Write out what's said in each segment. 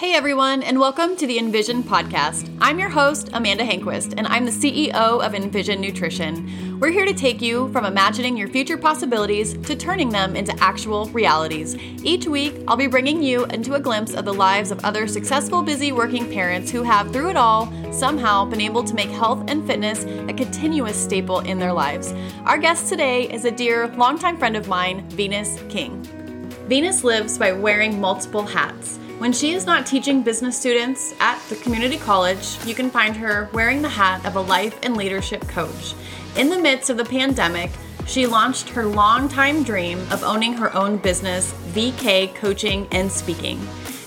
Hey everyone, and welcome to the Envision podcast. I'm your host, Amanda Hanquist, and I'm the CEO of Envision Nutrition. We're here to take you from imagining your future possibilities to turning them into actual realities. Each week, I'll be bringing you into a glimpse of the lives of other successful, busy working parents who have, through it all, somehow been able to make health and fitness a continuous staple in their lives. Our guest today is a dear, longtime friend of mine, Venus King. Venus lives by wearing multiple hats. When she is not teaching business students at the community college, you can find her wearing the hat of a life and leadership coach. In the midst of the pandemic, she launched her longtime dream of owning her own business, VK Coaching and Speaking.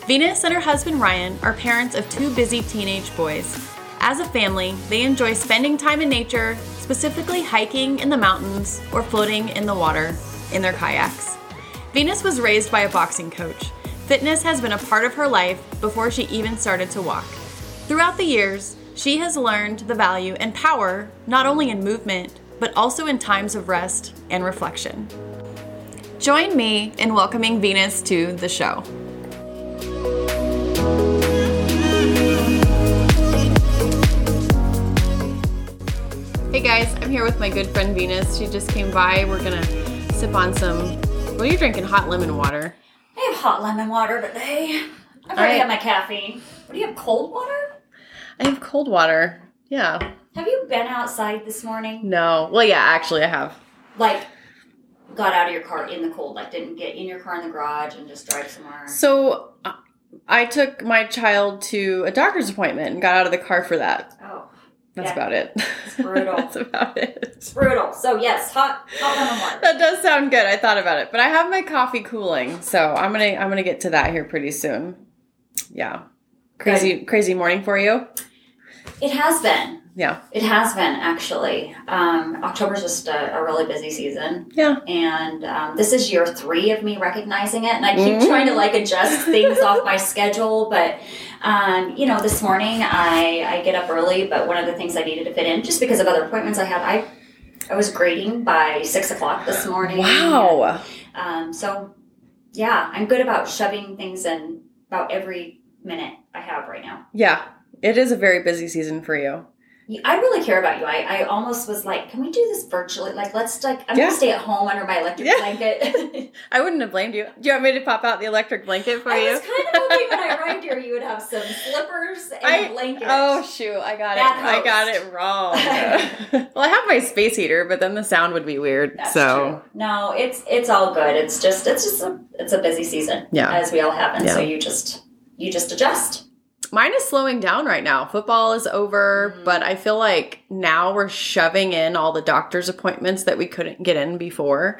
Venus and her husband Ryan are parents of two busy teenage boys. As a family, they enjoy spending time in nature, specifically hiking in the mountains or floating in the water in their kayaks. Venus was raised by a boxing coach. Fitness has been a part of her life before she even started to walk. Throughout the years, she has learned the value and power not only in movement, but also in times of rest and reflection. Join me in welcoming Venus to the show. Hey guys, I'm here with my good friend Venus. She just came by. We're gonna sip on some. What are you drinking? Hot lemon water. I have hot lemon water today. I've already had my caffeine. What do you have? Cold water? I have cold water. Yeah. Have you been outside this morning? No. Well, yeah, actually, I have. Like, got out of your car in the cold? Like, didn't get in your car in the garage and just drive somewhere? So, I took my child to a doctor's appointment and got out of the car for that. That's Yeah. about it. It's brutal. That's about it. it's brutal. So yes, hot hot lemon water. That does sound good. I thought about it, but I have my coffee cooling, so I'm gonna I'm gonna get to that here pretty soon. Yeah, crazy crazy morning for you. It has been. Yeah, It has been actually. Um, October's just a, a really busy season. yeah. and um, this is year three of me recognizing it and i keep Mm. trying to like adjust things off my schedule but um, you know this morning I, I get up early but one of the things i needed to fit in just because of other appointments i had i i was grading by six o'clock this morning Wow. um, so yeah i'm good about shoving things in about every minute i have right now Yeah, it is a very busy season for you. I really care about you. I, I almost was like, can we do this virtually? Like, let's like, I'm Yeah. gonna stay at home under my electric Yeah. blanket. I wouldn't have blamed you. Do you want me to pop out the electric blanket for I you? was kind of hoping when I arrived here you would have some slippers and I- a blanket. Oh shoot! I got Bad it. I got it wrong. well, I have my space heater, but then the sound would be weird. That's so true. No, it's it's all good. It's just it's just a it's a busy season. Yeah. As we all have, and so you just you just adjust. Mine is slowing down right now. Football is over, Mhm. but I feel like now we're shoving in all the doctor's appointments that we couldn't get in before.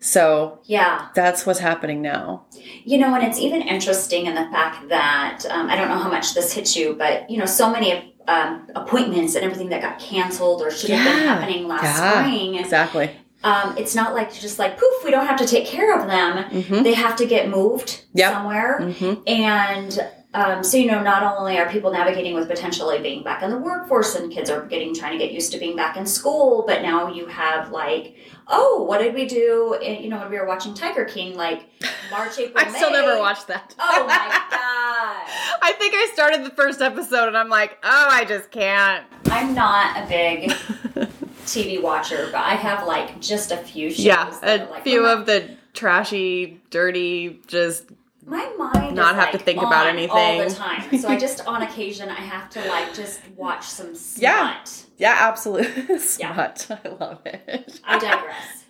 So Yeah. that's what's happening now. You know, and it's even interesting in the fact that um, I don't know how much this hits you, but you know, so many um, appointments and everything that got canceled or should have been happening last Yeah. spring. Exactly. Um, it's not like just like poof, we don't have to take care of them. Mm-hmm. They have to get moved Yep. somewhere. Mm-hmm. And um, so, you know, not only are people navigating with potentially being back in the workforce and kids are getting trying to get used to being back in school, but now you have like, oh, what did we do? in- You know, when we were watching Tiger King, like March, April, I still never watched that. Oh my god! I think I started the first episode and I'm like, oh, I just can't. I'm not a big TV watcher, but I have like just a few shows. yeah, a like, few my, of the trashy, dirty, just my mind not have to think about anything all the time. So I just on occasion I have to like just watch some smut. Yeah. yeah, absolutely. Smut. I love it. I digress.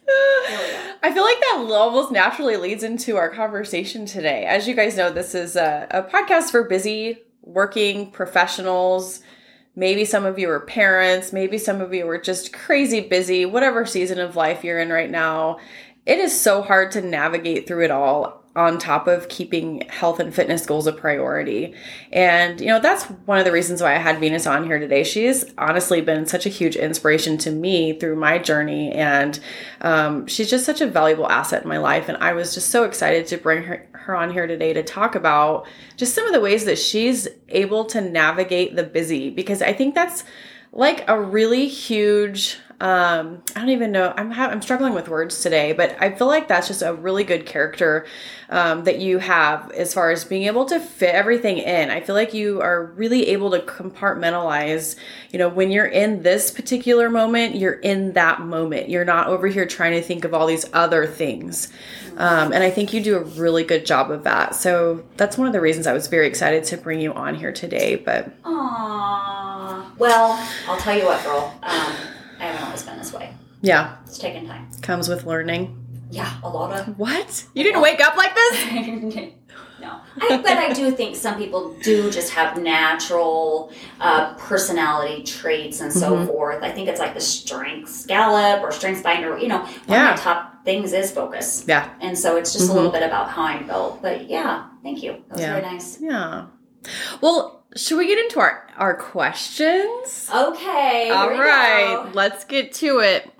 I feel like that almost naturally leads into our conversation today. As you guys know, this is a, a podcast for busy working professionals. Maybe some of you are parents, maybe some of you are just crazy busy, whatever season of life you're in right now. It is so hard to navigate through it all on top of keeping health and fitness goals a priority. And, you know, that's one of the reasons why I had Venus on here today. She's honestly been such a huge inspiration to me through my journey. And um, she's just such a valuable asset in my life. And I was just so excited to bring her, her on here today to talk about just some of the ways that she's able to navigate the busy because I think that's like a really huge um i don't even know. I'm ha- i'm struggling with words today but i feel like that's just a really good character um, that you have as far as being able to fit everything in. I feel like you are really able to compartmentalize you know when you're in this particular moment you're in that moment. You're not over here trying to think of all these other things. Um, and i think you do a really good job of that. So that's one of the reasons i was very excited to bring you on here today but Aww. Well, I'll tell you what, girl. Um, I haven't always been this way. Yeah It's taken time. comes with learning Yeah, a lot of. what you didn't wake up like this no, I, but I do think some people do just have natural uh, personality traits and so Mm-hmm. forth. I think it's like the strength scallop or StrengthsFinder. You know, one Yeah. of my top things is focus. yeah And so it's just a little bit about how I'm built. But yeah, thank you. That was Yeah. very nice. Yeah. Well, should we get into our our questions? Okay. All right, let's get to it.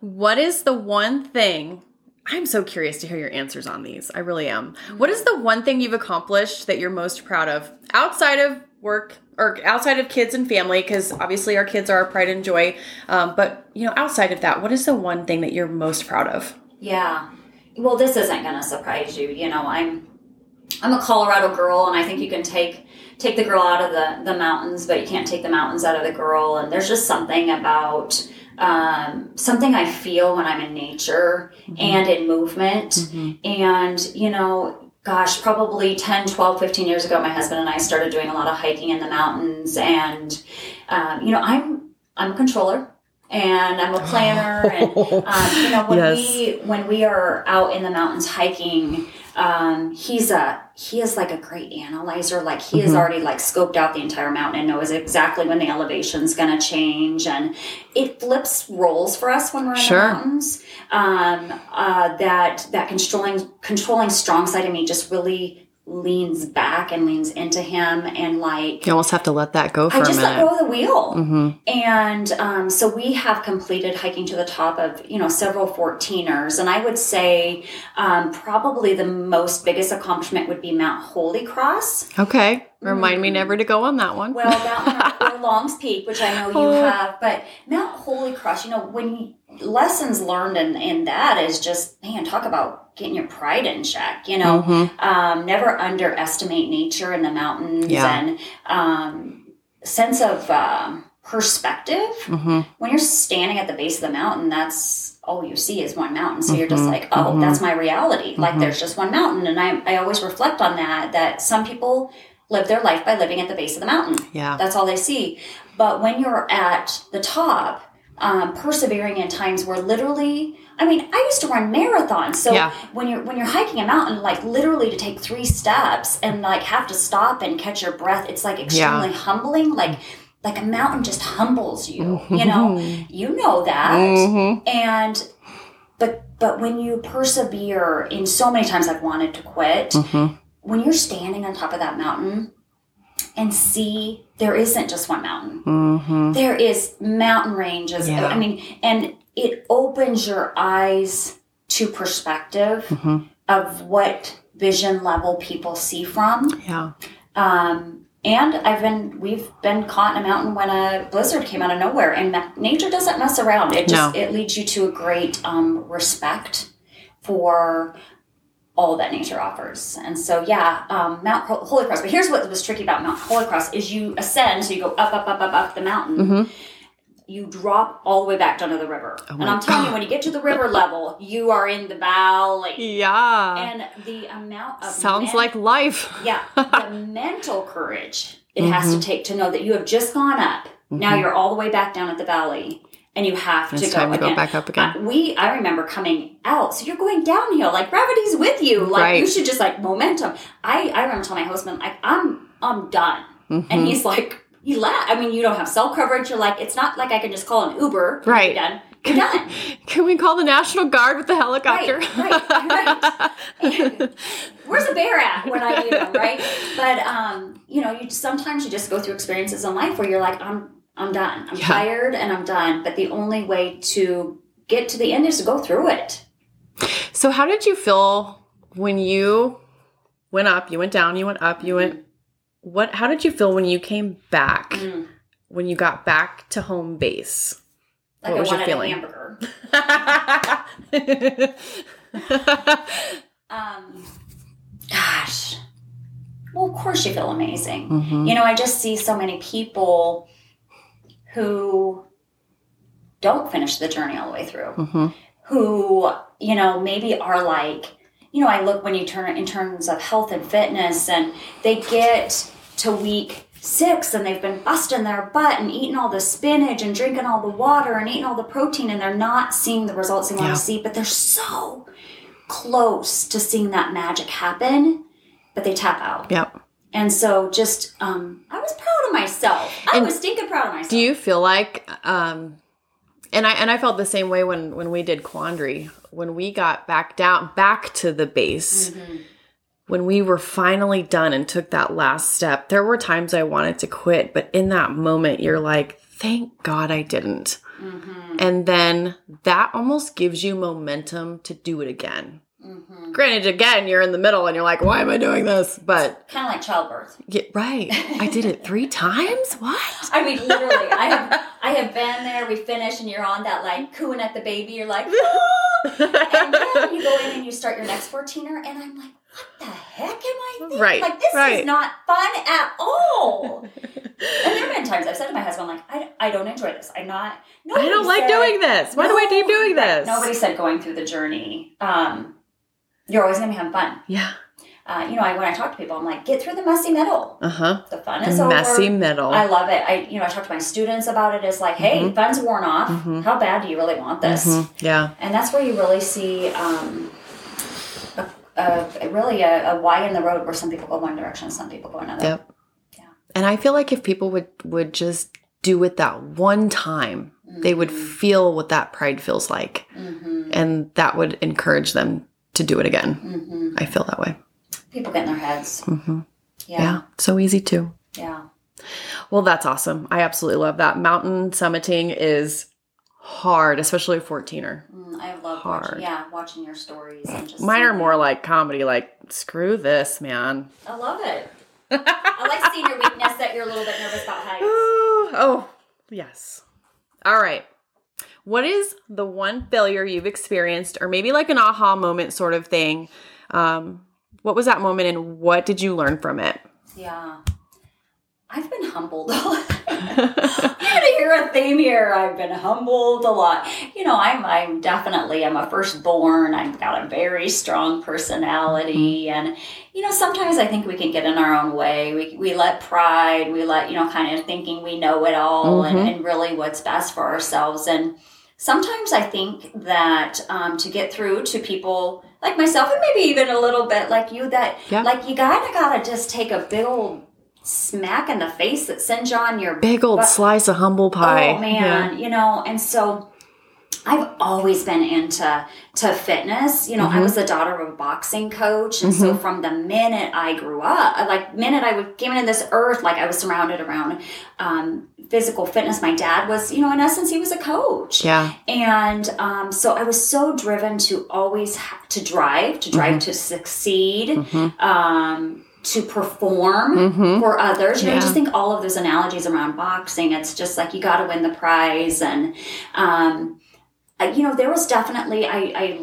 What is the one thing? I'm so curious to hear your answers on these. I really am. What is the one thing you've accomplished that you're most proud of outside of work or outside of kids and family? Because obviously our kids are our pride and joy. Um, but you know, outside of that, what is the one thing that you're most proud of? Yeah. Well, this isn't going to surprise you. You know, I'm I'm a Colorado girl, and I think you can take take the girl out of the the mountains, but you can't take the mountains out of the girl. And there's just something about um, something I feel when I'm in nature and in movement. And you know, gosh, probably 10, 12, 15 years ago, my husband and I started doing a lot of hiking in the mountains. And, um, you know, I'm, I'm a controller and I'm a planner. and, um, you know, when Yes. we, when we are out in the mountains hiking, um, he's a, he is like a great analyzer. Like he has already like scoped out the entire mountain and knows exactly when the elevation's going to change. And it flips roles for us when we're in Sure. the mountains. Um, uh, that, that controlling, controlling strong side of me just really leans back and leans into him and like, You almost have to let that go for I just let go of the wheel. hmm And um, so we have completed hiking to the top of, you know, several 14ers. And I would say um, probably the most biggest accomplishment would be Mount Holy Cross. Okay. Remind me never to go on that one. Well, that one, or Longs Peak, which I know you Oh. have. But Mount Holy Cross, you know, when you, lessons learned in, in that is just, man, talk about getting your pride in check, you know. Mhm. Um, never underestimate nature in the mountains Yeah. and um, sense of um perspective. Mhm. When you're standing at the base of the mountain, that's all you see is one mountain. So you're just Mhm. like, oh, Mhm. that's my reality. Like there's just one mountain. And I, I always reflect on that, that some people live their life by living at the base of the mountain. Yeah. That's all they see. But when you're at the top, um, persevering in times where literally, I mean, I used to run marathons. So Yeah. when you're when you're hiking a mountain, like literally to take three steps and like have to stop and catch your breath, it's like extremely humbling. Like like a mountain just humbles you. You know, you know that Mhm. and but but when you persevere in so many times I've wanted to quit, Mhm. When you're standing on top of that mountain and see there isn't just one mountain. Mhm. There is mountain ranges. Yeah. I mean, and it opens your eyes to perspective Mhm. of what vision level people see from. Yeah. Um, and I've been, we've been caught in a mountain when a blizzard came out of nowhere, and nature doesn't mess around. It just No. it leads you to a great um, respect for all that nature offers. And so, yeah, um, Mount Holy Cross. But here's what was tricky about Mount Holy Cross: is you ascend, so you go up, up, up, up, up the mountain. Mhm. You drop all the way back down to the river, and I'm telling you, when you get to the river level, you are in the valley, Yeah. and the amount of Sounds men- like life. yeah, the mental courage it has to take to know that you have just gone up. Now you're all the way back down at the valley, and you have It's to go to again. go back up again. Uh, we, I remember coming out, so you're going downhill, like gravity's with you. Like Right. you should just like momentum. I, I remember telling my husband, like I'm, I'm done, Mm-hmm. and he's like, you laugh. I mean, you don't have cell coverage. You're like, it's not like I can just call an Uber. Right. You're done. You're done. Can we call the National Guard with the helicopter? Right, right, right. Where's the bear at when I need him, right? But um, you know, you sometimes you just go through experiences in life where you're like, I'm I'm done. I'm Yeah. tired and I'm done. But the only way to get to the end is to go through it. So, how did you feel when you went up? You went down. You went up. You went. What? How did you feel when you came back? Mm. When you got back to home base, Like What I was your feeling? a hamburger. Um, gosh. Well, of course you feel amazing. Mhm. You know, I just see so many people who don't finish the journey all the way through. Mhm. Who, you know, maybe are like, you know, I look when you turn in terms of health and fitness and they get to week six and they've been busting their butt and eating all the spinach and drinking all the water and eating all the protein and they're not seeing the results they want Yeah. to see, but they're so close to seeing that magic happen, but they tap out. Yep. And so just um I was proud of myself. I And was stinking proud of myself. Do you feel like um and I and I felt the same way when when we did Quandary. When we got back down back to the base. Mm-hmm. When we were finally done and took that last step, there were times I wanted to quit, but in that moment you're like, "Thank God I didn't." Mm-hmm. And then that almost gives you momentum to do it again. Mm-hmm. Granted, again, you're in the middle and you're like, why am I doing this? But Kind of like childbirth. yeah, right. I did it three times? What? I mean, literally, I have I have been there. We finish, and you're on that like cooing at the baby. You're like, and then you go in and you start your next 14er, and I'm like, what the heck am I thinking? Right, Like this right. is not fun at all. and there have been times I've said to my husband, like, I, I don't enjoy this. I'm not. I don't like said- doing this. Why do I keep doing this? Nobody said going through the journey. Um, you're always gonna be having fun. Yeah. Uh, you know, I, when I talk to people, I'm like, get through the messy middle. Uh huh. The fun is The over. messy middle. I love it. I, you know, I talk to my students about it. It's like, hey, Mhm. fun's worn off. Mhm. How bad do you really want this? Mhm. Yeah. And that's where you really see, um, a, a, really a, a why in the road where some people go one direction, some people go another. Yep. Yeah. And I feel like if people would would just do it that one time, they would Mm-hmm. feel what that pride feels like, hmm and that would encourage them to do it again. hmm I feel that way. People get in their heads. Mm-hmm. Yeah. Yeah. So easy too. Yeah. Well, that's awesome. I absolutely love that. Mountain summiting is hard, especially a 14er. Mm, I love Hard. watching, yeah, watching your stories and just Mine are more like comedy, like, screw this, man. I love it. I like seeing your weakness that you're a little bit nervous about heights. oh, yes. All right. What is the one failure you've experienced, or maybe like an aha moment sort of thing? Um, what was that moment, and what did you learn from it? Yeah. I've been humbled. I'm gonna hear a theme here. I've been humbled a lot. You know, I'm I'm definitely I'm a firstborn. I've got a very strong personality, and you know, sometimes I think we can get in our own way. We we let pride, we let you know, kind of thinking we know it all, and, Mhm. and really what's best for ourselves. And sometimes I think that um, to get through to people like myself, and maybe even a little bit like you, that Yeah. like you gotta gotta just take a big old smack in the face that sends you on your Big old But- slice of humble pie. Oh man, you know, and so I've always been into to fitness. You know, I Mhm. was the daughter of a boxing coach, and so from the minute I grew up, like minute I was came into this earth, like I was surrounded around um, physical fitness. My dad was, you know, in essence, he was a coach. Yeah. And um, so I was so driven to always to drive, to drive to succeed, Mhm. um, to perform Mhm. for others. You know, I Yeah. just think all of those analogies around boxing. It's just like you got to win the prize, and um, I- you know, there was definitely I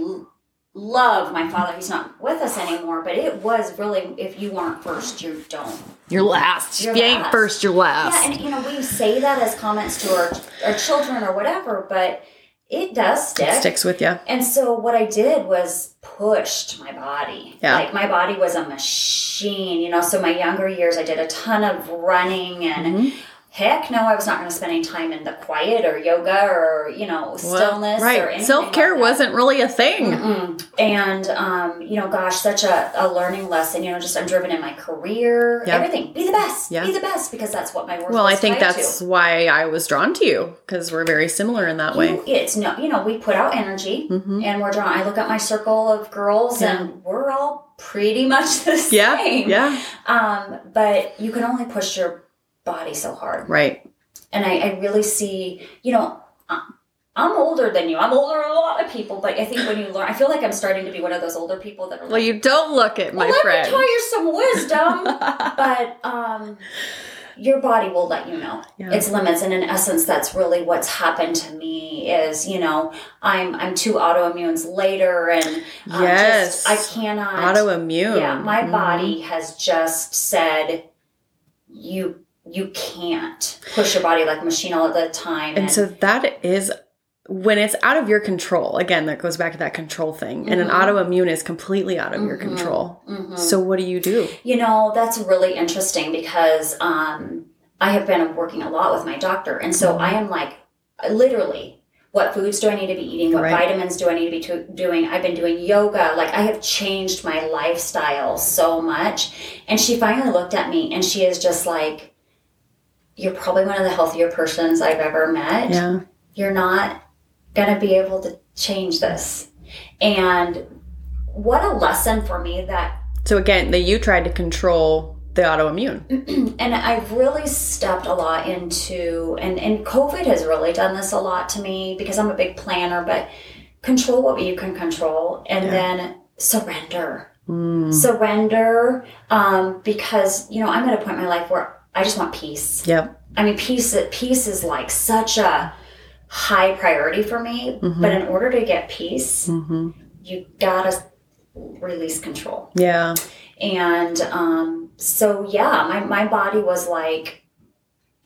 love my father he's not with us anymore but it was really if you aren't first you don't You're last. You're if you ain't first, you're last. yeah, and you know, we say that as comments to our, our children or whatever, but it does stick. it sticks with you. And so what I did was pushed my body. Yeah. Like my body was a machine, you know. So my younger years I did a ton of running and Mhm. Heck no, I was not going to spend any time in the quiet or yoga or, you know, stillness or right. anything. Self care like wasn't really a thing. Mm-mm. And um, you know, gosh, such a, a learning lesson. You know, just I'm driven in my career, Yeah. everything. Be the best. Yeah. Be the best because that's what my work. Is. Well, I think tied to. that's why I was drawn to you because we're very similar in that way. It's no, you know, we put out energy Mhm. and we're drawn. I look at my circle of girls Yeah. and we're all pretty much the same Yeah. same. Yeah. Um, but you can only push your body so hard. Right. And I, I really see, you know, I'm older than you. I'm older than a lot of people, but I think when you learn, I feel like I'm starting to be one of those older people that are Well, like, you don't look it, my well, let friend. me tell you some wisdom. but um, your body will let you know Yeah. its limits and in essence that's really what's happened to me is you know i'm i'm two autoimmunes later and um, Yes. just, i cannot Autoimmune. yeah my Mhm. body has just said you you can't push your body like a machine all the time And so that is when it's out of your control. Again, that goes back to that control thing. And an Mhm. autoimmune is completely out of your Mhm. control. Mhm. So what do you do? You know, that's really interesting because um, I have been working a lot with my doctor. And so I am like, literally, what foods do I need to be eating? What Right. vitamins do I need to be to- doing? I've been doing yoga. Like, I have changed my lifestyle so much. And she finally looked at me and she is just like, You're probably one of the healthier persons I've ever met. Yeah. You're not going to be able to change this. And what a lesson for me that So again, that you tried to control the autoimmune. and I've really stepped a lot into and and COVID has really done this a lot to me because I'm a big planner, but control what you can control and Yeah. then surrender. Mm. Surrender um, because you know I'm at a point in my life where I just want peace. Yep. I mean, peace peace is like such a high priority for me. Mhm. But in order to get peace, hmm you gotta release control. Yeah. And um, so, yeah, my, my body was like,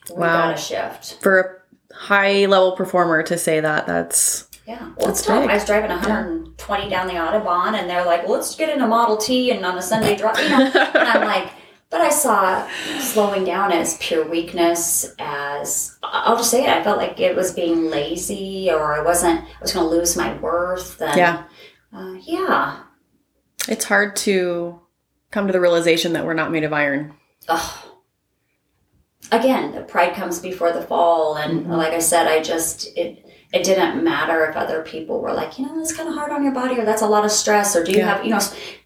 we Wow. gotta shift. For a high level performer to say that, that's Yeah. Well, That's tough. big. I was driving 120 down the Autobahn and they're like, let's get in a Model T and on a Sunday drive. You know? and I'm like, but I saw slowing down as pure weakness, as I'll just say it, I felt like it was being lazy or I wasn't, I was going to lose my worth. And, Yeah. Uh, yeah. it's hard to come to the realization that we're not made of iron. Ugh. Again, the pride comes before the fall, and Mhm. like I said, I just it it didn't matter if other people were like, you know, that's kind of hard on your body, or that's a lot of stress, or do you Yeah. have, you know,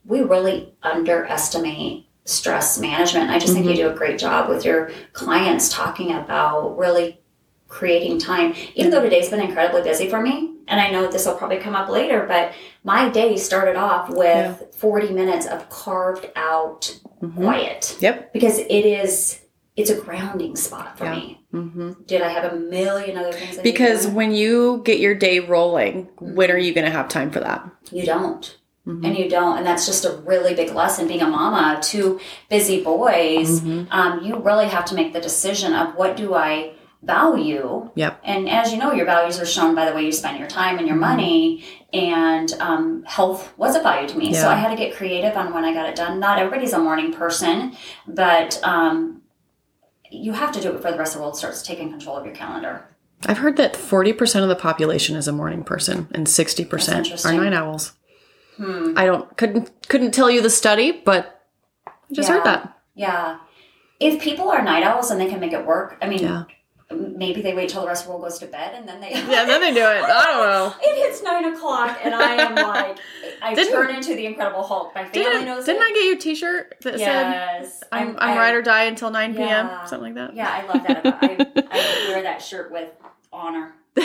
we really underestimate stress management. I just think you do a great job with your clients talking about really creating time. Even though today's been incredibly busy for me, and I know this will probably come up later, but my day started off with 40 minutes of carved out Mhm. quiet Yep. because it is it's a grounding spot for Yeah. me. hmm Did I have a million other things? Because when you get your day rolling, when are you going to have time for that? you don't, Mhm. and you don't, and that's just a really big lesson. Being a mama, of two busy boys, Mhm. um, you really have to make the decision of what do I value. Yep. And as you know, your values are shown by the way you spend your time and your Mhm. money. And um, health was a value to me, so I had to get creative on when I got it done. Not everybody's a morning person, but um, you have to do it before the rest of the world starts taking control of your calendar. I've heard that 40% of the population is a morning person and 60% are night owls. Hmm. I don't couldn't couldn't tell you the study, but I just heard that. Yeah. If people are night owls and they can make it work, I mean, Yeah. maybe they wait till the rest of the world goes to bed and then they. Yeah, then they do it. I don't know. It hits nine o'clock and I am like, I Didn't- turn into the Incredible Hulk. My family Didn't, knows didn't it. I get you a T-shirt that said yes, "I'm I'm, I- ride or die until 9 p.m." Something like that. Yeah, I love that. About, I, I wear that shirt with honor.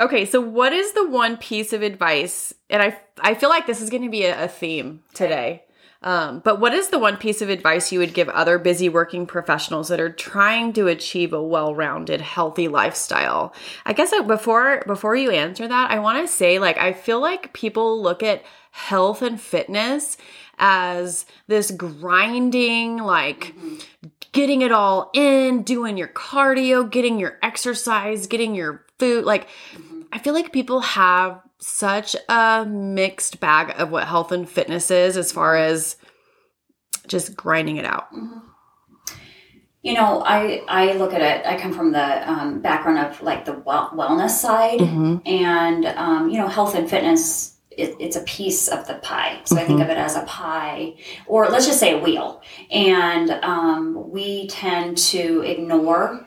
okay, so what is the one piece of advice? And I I feel like this is going to be a, a theme today. Um, but what is the one piece of advice you would give other busy working professionals that are trying to achieve a well-rounded, healthy lifestyle? I guess I, before before you answer that, I want to say like I feel like people look at health and fitness as this grinding like getting it all in, doing your cardio, getting your exercise, getting your food. Like, I feel like people have such a mixed bag of what health and fitness is as far as just grinding it out. You know, I I look at it. I come from the um, background of like the well, wellness side, Mm-hmm. and um, you know, health and fitness. It, it's a piece of the pie, so I think of it as a pie, or let's just say a wheel. And um, we tend to ignore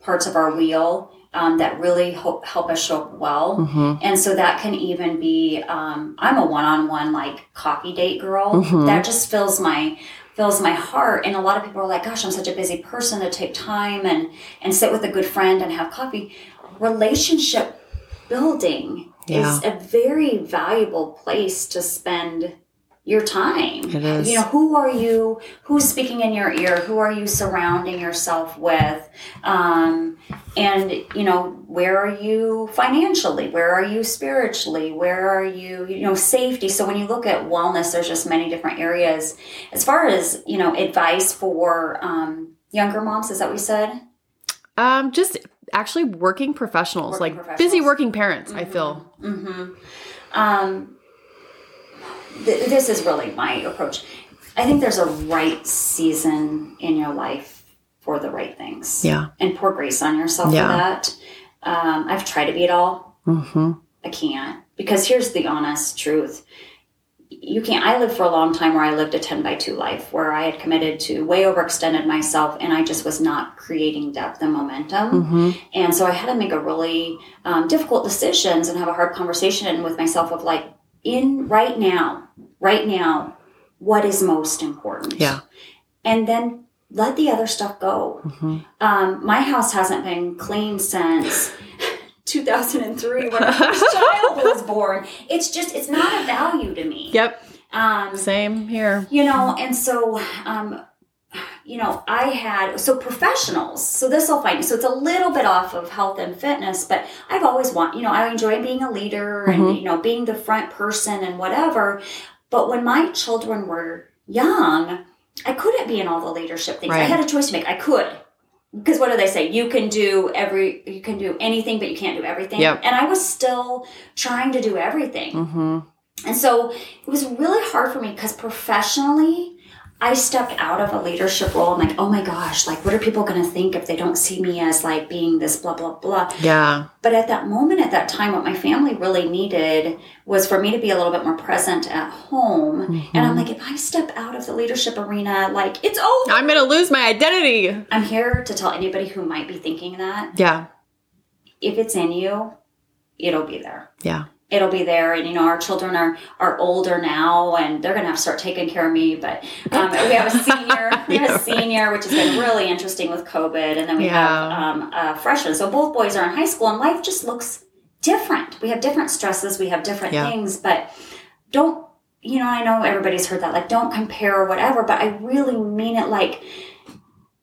parts of our wheel um, that really help, help us show up well. Mm-hmm. And so that can even be um, I'm a one-on-one like coffee date girl. Mhm. That just fills my fills my heart. And a lot of people are like, "Gosh, I'm such a busy person to take time and and sit with a good friend and have coffee." Relationship building is a very valuable place to spend your time. It is. You know, who are you? Who's speaking in your ear? Who are you surrounding yourself with? Um, and you know, where are you financially? Where are you spiritually? Where are you? You know, safety. So when you look at wellness, there's just many different areas. As far as you know, advice for um, younger moms. Is that what you said? Um, just actually working professionals, Working like busy working parents. I feel. Mm-hmm. Um, th- this is really my approach. I think there's a right season in your life for the right things. Yeah. And pour grace on yourself Yeah. for that. Um, I've tried to be it all. Mm-hmm. I can't. Because here's the honest truth. You can't. I lived for a long time where I lived a 10 by 2 life where I had committed to way overextended myself and I just was not creating depth and momentum. Mm-hmm. And so I had to make a really um, difficult decisions and have a hard conversation with myself of like, in right now, right now, what is most important? Yeah. And then let the other stuff go. Mm-hmm. Um, my house hasn't been clean since 2003 when my first child was born. It's just, it's not a value to me. Yep. Um, Same here. you know and so um you know i had so professionals so this will find me. so it's a little bit off of health and fitness but i've always want you know i enjoy being a leader and you know being the front person and whatever. But when my children were young i couldn't be in all the leadership things. I had a choice to make. I could. Because what do they say? You can do every you can do anything but you can't do everything. Yep. and i was still trying to do everything. Mm-hmm. and so it was really hard for me because professionally, I stepped out of a leadership role. I'm like, oh my gosh, like, what are people going to think if they don't see me as like being this blah, blah, blah. Yeah. But at that moment, at that time, what my family really needed was for me to be a little bit more present at home. And I'm mm-hmm. like, if I step out of the leadership arena, like, it's over. I'm gonna lose my identity. I'm here to tell anybody who might be thinking that Yeah. if it's in you, it'll be there. Yeah. It'll be there and you know our children are are older now and they're gonna have to start taking care of me but um, we have a senior we have a senior which has been really interesting with covid and then we have Yeah. um, a freshman so both boys are in high school and life just looks different we have different stresses we have different Yeah. things but don't you know i know everybody's heard that like don't compare or whatever but i really mean it like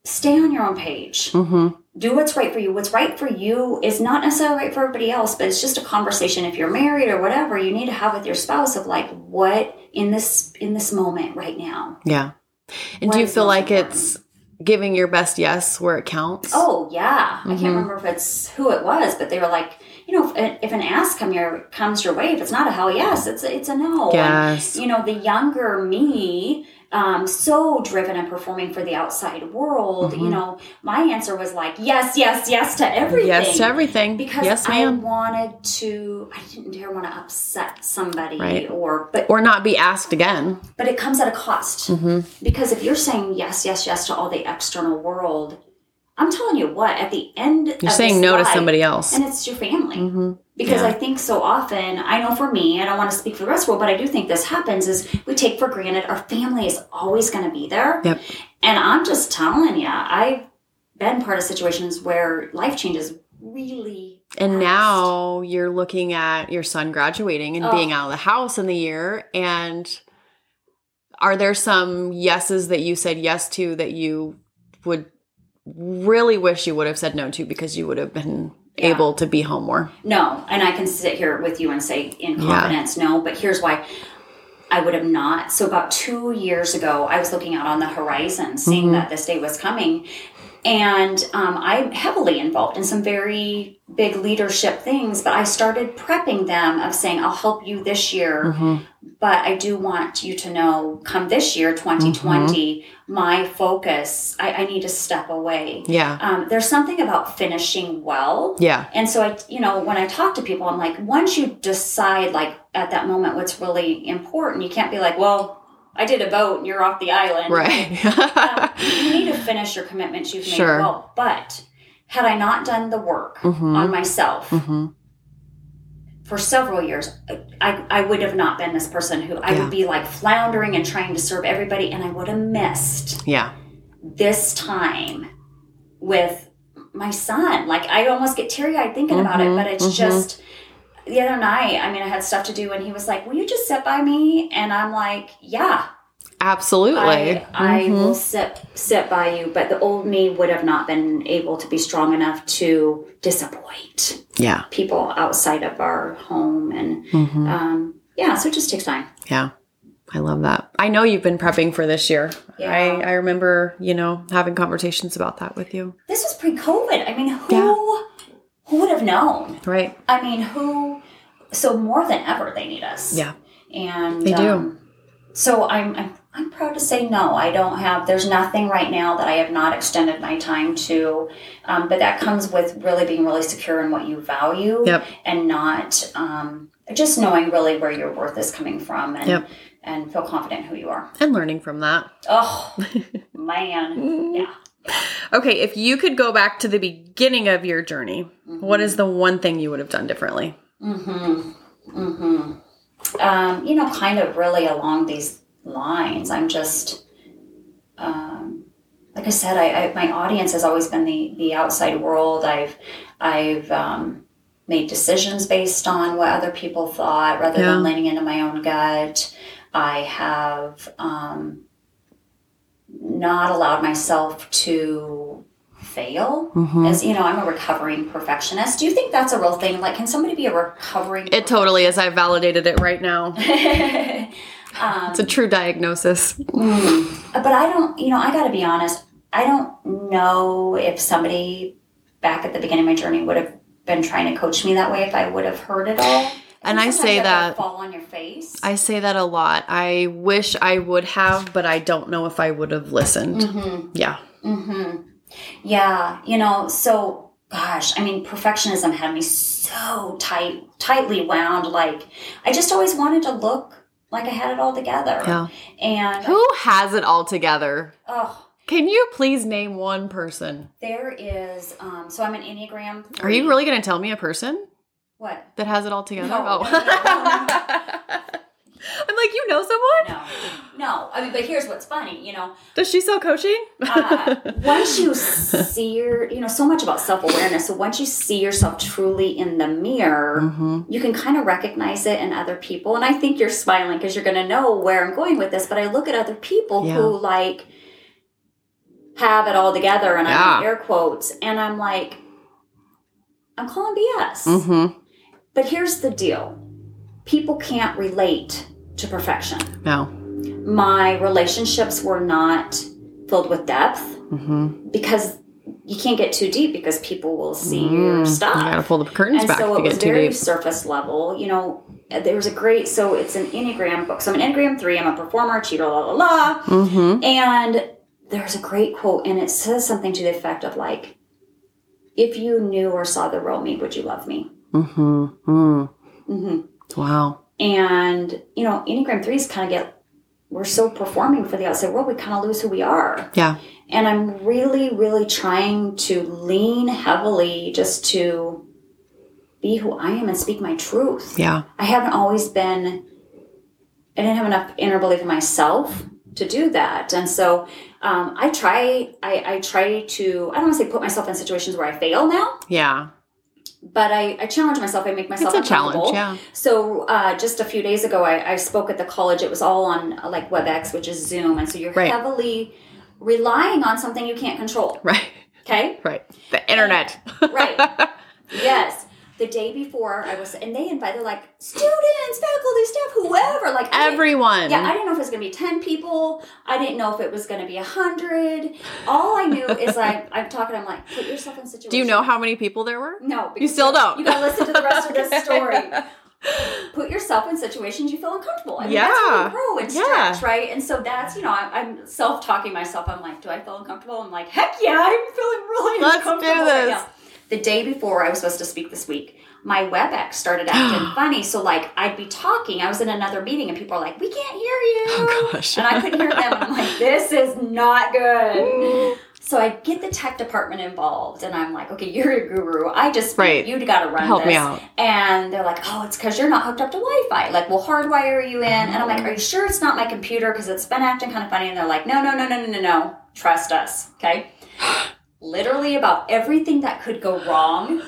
stay on your own page Mm-hmm. Do what's right for you. What's right for you is not necessarily right for everybody else, but it's just a conversation. If you're married or whatever, you need to have with your spouse of like, what in this in this moment right now. Yeah. And What do you feel like important? it's giving your best yes where it counts? Oh yeah, I Mhm. can't remember if it's who it was, but they were like, you know, if, if an ask come your comes your way, if it's not a hell yes, it's a, it's a no. And, Yes. you know, the younger me, um, so driven and performing for the outside world, you Mhm. know, my answer was like, yes, yes, yes to everything. Yes to everything. because yes, I ma'am. wanted to. I didn't dare want to upset somebody, Right. or but Or not be asked again. but it comes at a cost Mm-hmm. because if you're saying yes, yes, yes to all the external world, I'm telling you what. At the end, You're of saying no to somebody else. and it's your family. Mm-hmm. Because Yeah. I think so often, I know for me, I don't want to speak for the rest of the world, but I do think this happens is we take for granted our family is always going to be there. Yep. And I'm just telling you, I've been part of situations where life changes really. And fast. now you're looking at your son graduating and Oh. being out of the house in the year. And are there some yeses that you said yes to that you would really wish you would have said no to because you would have been Yeah. able to be home more? No, and I can sit here with you and say in Yeah. confidence, no, but here's why I would have not. So, about two years ago, I was looking out on the horizon, seeing Mhm. that this day was coming. And um, I'm heavily involved in some very big leadership things, but I started prepping them of saying, I'll help you this year, Mhm. but I do want you to know come this year, 2020, my focus, I, I need to step away. Yeah. Um, there's something about finishing well Yeah. and so I, you know, when I talk to people, I'm like, once you decide, like at that moment, what's really important, you can't be like, well, I did a boat and you're off the island. Right. Um, you need to finish your commitments you've made Sure. well. But had I not done the work Mhm. on myself hmm for several years, I, I would have not been this person who I Yeah. would be like floundering and trying to serve everybody, and I would have missed Yeah. this time with my son. Like I almost get teary eyed thinking about it, Mhm, but it's mhm. just the other night, I mean, I had stuff to do, and he was like, "Will you just sit by me?" And I'm like, "Yeah, Absolutely. I, I Mhm. will sit sit by you." But the old me would have not been able to be strong enough to disappoint yeah. people outside of our home, and Mhm. um, yeah, so it just takes time. Yeah. I love that. I know you've been prepping for this year. Yeah. I, I remember, you know, having conversations about that with you. This was pre-COVID. I mean, who Yeah. Who would have known? Right. I mean, who? So more than ever, they need us. Yeah. and They do. um, so I'm, I'm I'm proud to say no. I don't have. There's nothing right now that I have not extended my time to, um, but that comes with really being really secure in what you value, Yep. and not um, just knowing really where your worth is coming from, and Yep. and feel confident who you are. And learning from that. Oh man, yeah. Okay. If you could go back to the beginning of your journey, what is the one thing you would have done differently? Mm-hmm. Mm-hmm. Um, you know, kind of really along these lines. I'm just, um, like I said, I, I my audience has always been the the outside world. I've I've um, made decisions based on what other people thought rather Yeah. than leaning into my own gut. I have um, not allowed myself to fail. Mhm. As you know, I'm a recovering perfectionist. Do you think that's a real thing? Like, can somebody be a recovering? It totally is. I validated it right now. um, It's a true diagnosis. mm, but I don't. You know, I got to be honest. I don't know if somebody back at the beginning of my journey would have been trying to coach me that way if I would have heard it all. And I say you have to that- fall on your face. I say that a lot. I wish I would have, but I don't know if I would have listened. hmm Yeah. hmm Yeah, you know, so gosh, I mean, perfectionism had me so tight, tightly wound. Like, I just always wanted to look like I had it all together. Yeah. And Who has it all together? oh, Can you please name one person? there is. Um, so I'm an Enneagram. Are you really going to tell me a person what? that has it all together? No, oh. no, no, no, I'm like, you know someone? No, no. I mean, but here's what's funny. You know, Does she sell coaching? uh, once you see your, you know, so much about self awareness. So once you see yourself truly in the mirror, hmm you can kind of recognize it in other people. And I think you're smiling because you're going to know where I'm going with this. But I look at other people Yeah. who like have it all together, and I'm in air quotes, and I'm like, I'm calling BS. hmm But here's the deal people can't relate to perfection. No. My relationships were not filled with depth hmm because you can't get too deep because people will see your Mm, You gotta pull the curtains and back so it was very deep. surface level. You know, there was a great so it's an enneagram book. So I'm an enneagram three. I'm a performer, cheater, la la la. hmm And there's a great quote, and it says something to the effect of like, "If you knew or saw the real me, would you love me?" Hmm mm hmm Wow. And you know, enneagram threes kind of get we're so performing for the outside world, we kind of lose who we are. Yeah. And I'm really, really trying to lean heavily just to be who I am and speak my truth. Yeah. I haven't always been, I didn't have enough inner belief in myself to do that. And so um, I try, I, I try to, I don't want to say put myself in situations where I fail now, Yeah. But I, I challenge myself. I make myself It's a challenge. Yeah. So uh, just a few days ago, I, I spoke at the college. It was all on uh, like WebEx, which is Zoom, and so you're Right. heavily relying on something you can't control. Right. Okay, Right. The internet. right? yes. The day before, I was, and they invited like students, faculty, staff, whoever, like Everyone. Yeah, I didn't know if it was to be ten people. I didn't know if it was to be a hundred. All I knew is like I'm talking. I'm like, put yourself in a situation. Do you know how many people there were? No, You still don't. You got to listen to the rest of this story. put yourself in situations you feel uncomfortable. I mean, Yeah. that's grow and Yeah. right? And so that's, you know, I'm, I'm self talking myself. I'm like, do I feel uncomfortable? I'm like, heck yeah, I'm feeling really uncomfortable. Let's uncomfortable. do right this. now. The day before I was supposed to speak this week, my WebEx started acting funny. So, like, I'd be talking. I was in another meeting, and people are like, we can't hear you. Oh, gosh. And I couldn't hear them. And I'm like, this is not good. So I get the tech department involved, and I'm like, okay, you're a guru. I just Right. you got to run Help this. me out. And they're like, oh, it's because you're not hooked up to Wi-Fi. Like, we'll hardwire you in. And I'm like, oh. are you sure it's not my computer? Because it's been acting kind of funny. And they're like, no, no, no, no, no, no, no. Trust us. Okay. Literally about everything that could go wrong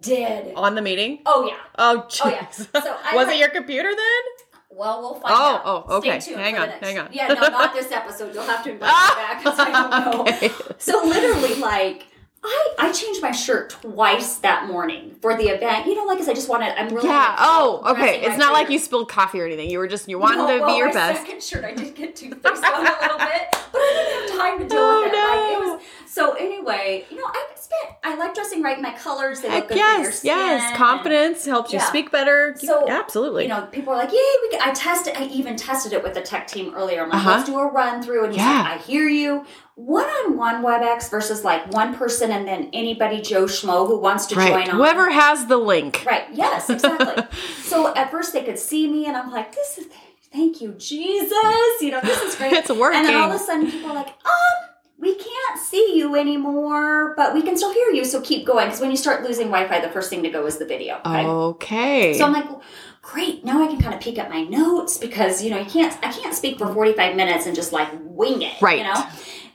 did. on the meeting. Oh yeah. Oh, Oh, jeez. yeah. So was it your computer then? Well, we'll find Oh, out. oh, okay. Hang on, hang on. Yeah, no, not this episode. You'll have to invite me back because I don't know. Okay. So literally, like, I I changed my shirt twice that morning for the event. You know, like, cause I just wanted. I'm really Yeah. Oh, okay. It's not for like you spilled coffee or anything. You were just you wanted No, to well, be your my best. second shirt, I did get toothpaste on a little bit, but I didn't have time to deal Oh, with it. Like, it no. was so. Anyway, you know, I spent. I like dressing right. My colors, they look good yes, skin. yes. Confidence helps you Yeah. speak better. You- So, absolutely. You know, people are like, "Yay!" We I tested. I even tested it with the tech team earlier. I'm like, Uh-huh. "Let's do a run through," and he's Yeah. like, "I hear you." One-on-one WebEx versus like one person and then anybody Joe Schmo who wants to right. join on. Whoever has the link. Right. Yes. Exactly. so at first they could see me, and I'm like, "This is thank you, Jesus." You know, this is great. It's working. And then all of a sudden, people are like, "Um, we can't see you anymore, but we can still hear you. So keep going." Because when you start losing Wi-Fi, the first thing to go is the video. Okay. Okay. So I'm like, well, great. Now I can kind of peek at my notes because you know you can't. I can't speak for 45 minutes and just like wing it. Right. You know.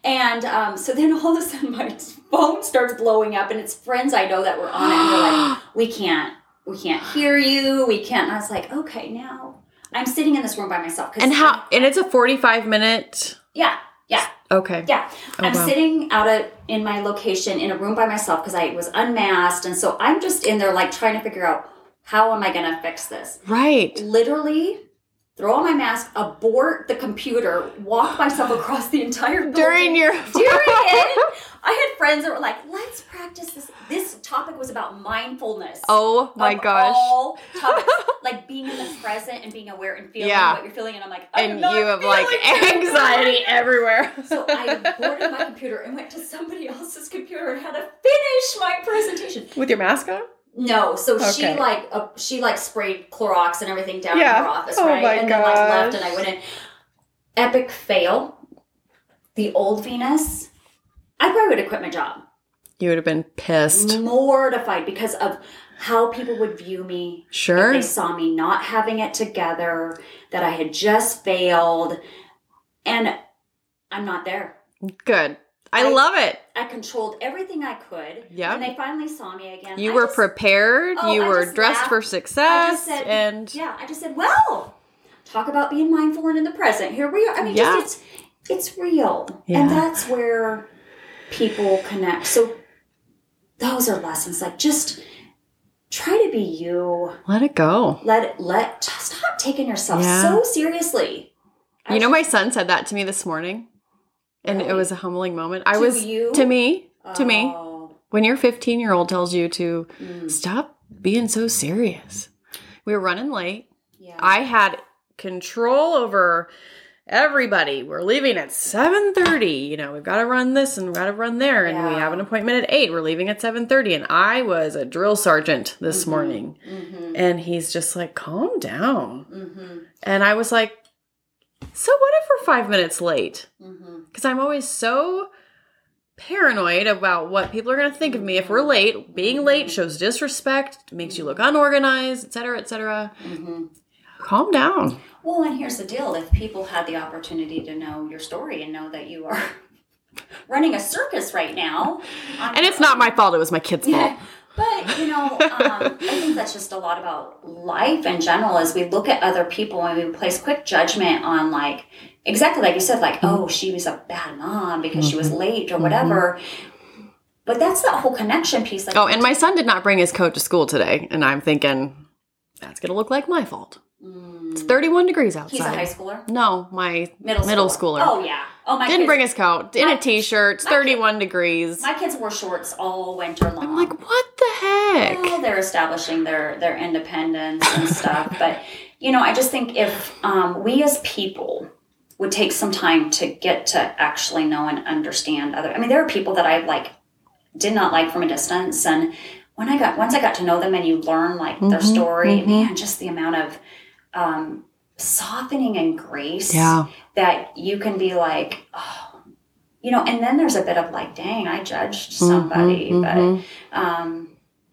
And um, so then all of a sudden my phone starts blowing up, and it's friends I know that were on it, and they're like, "We can't, we can't hear you. We can't." And I was like, "Okay, now I'm sitting in this room by myself. and how? And it's a forty-five minute. yeah, yeah. Okay. Yeah, Oh, I'm wow. sitting out at, in my location in a room by myself because I was unmasked, and so I'm just in there like trying to figure out how am I going to fix this. Right. Literally, throw on my mask, abort the computer, walk myself across the entire building. During your during it, I had friends that were like, "Let's practice this." This topic was about mindfulness. Oh my gosh. All topics, like being in the present and being aware and feeling Yeah. what you're feeling, and I'm like, I'm And you have like anxiety everywhere. So I boarded my computer and went to somebody else's computer and had to finish my presentation. With your mask on? No, so she like uh, she like sprayed Clorox and everything down Yeah. in her office, Oh right? and then like left, and I went in. Epic fail. The old Venus. I probably would have quit my job. You would have been pissed. Mortified because of how people would view me. Sure. They saw me not having it together, that I had just failed, and I'm not there. Good. I I- love it. I controlled everything I could. Yeah. When they finally saw me again, You I were just- prepared. Oh, you I were dressed laughed. for I success. just said, and yeah, I just said, well, talk about being mindful and in the present. Here we are. I mean, Yeah. just it's it's real, Yeah. and that's where people connect. So those are lessons. Like just try to be you. let it go. Let it let stop taking yourself Yeah. so seriously. I You know, my son said that to me this morning, and it was a humbling moment. I To was you? to me, to me. Oh, When your 15 year old tells you to mm, stop being so serious, we were running late. yeah. I had control over everybody. We're leaving at 7:30. You know, we've got to run this and we've got to run there and we have an appointment at 8. We're leaving at 7:30 and I was a drill sergeant this morning. mm-hmm, And he's just like, "Calm down." mm-hmm, And I was like, "So what if we're 5 minutes late?" mm-hmm. Cuz I'm always so paranoid about what people are going to think of me if we're late. Being late shows disrespect, makes you look unorganized, etc., etc. mm-hmm. Calm down. Well, and here's the deal: if people had the opportunity to know your story and know that you are running a circus right now, And it's not my fault, it was my kid's fault. But you know, um, I think that's just a lot about life in general. As we look at other people and we place quick judgment on, like exactly like you said, like oh, she was a bad mom because she was Mm-hmm. late or whatever. But that's that whole connection piece. Like, Oh, and my son did not bring his coat to school today, and I'm thinking that's gonna look like my fault. It's 31 degrees outside. He's a high schooler, No, my middle middle schooler. schooler. Oh yeah. Oh my. didn't kids, bring his coat. In my- a t-shirt. It's my kid- 31 degrees. My kids wore shorts all winter long. I'm like, what the heck? Well, they're establishing their their independence and stuff. but you know, I just think if um, we as people would take some time to get to actually know and understand other. I mean, there are people that I like did not like from a distance, and when I got once I got to know them and you learn like their Mhm, story, mhm. man, just the amount of um, softening and grace Yeah. that you can be like, oh, you know, and then there's a bit of like, dang, I judged Mm-hmm, somebody, mhm. but um,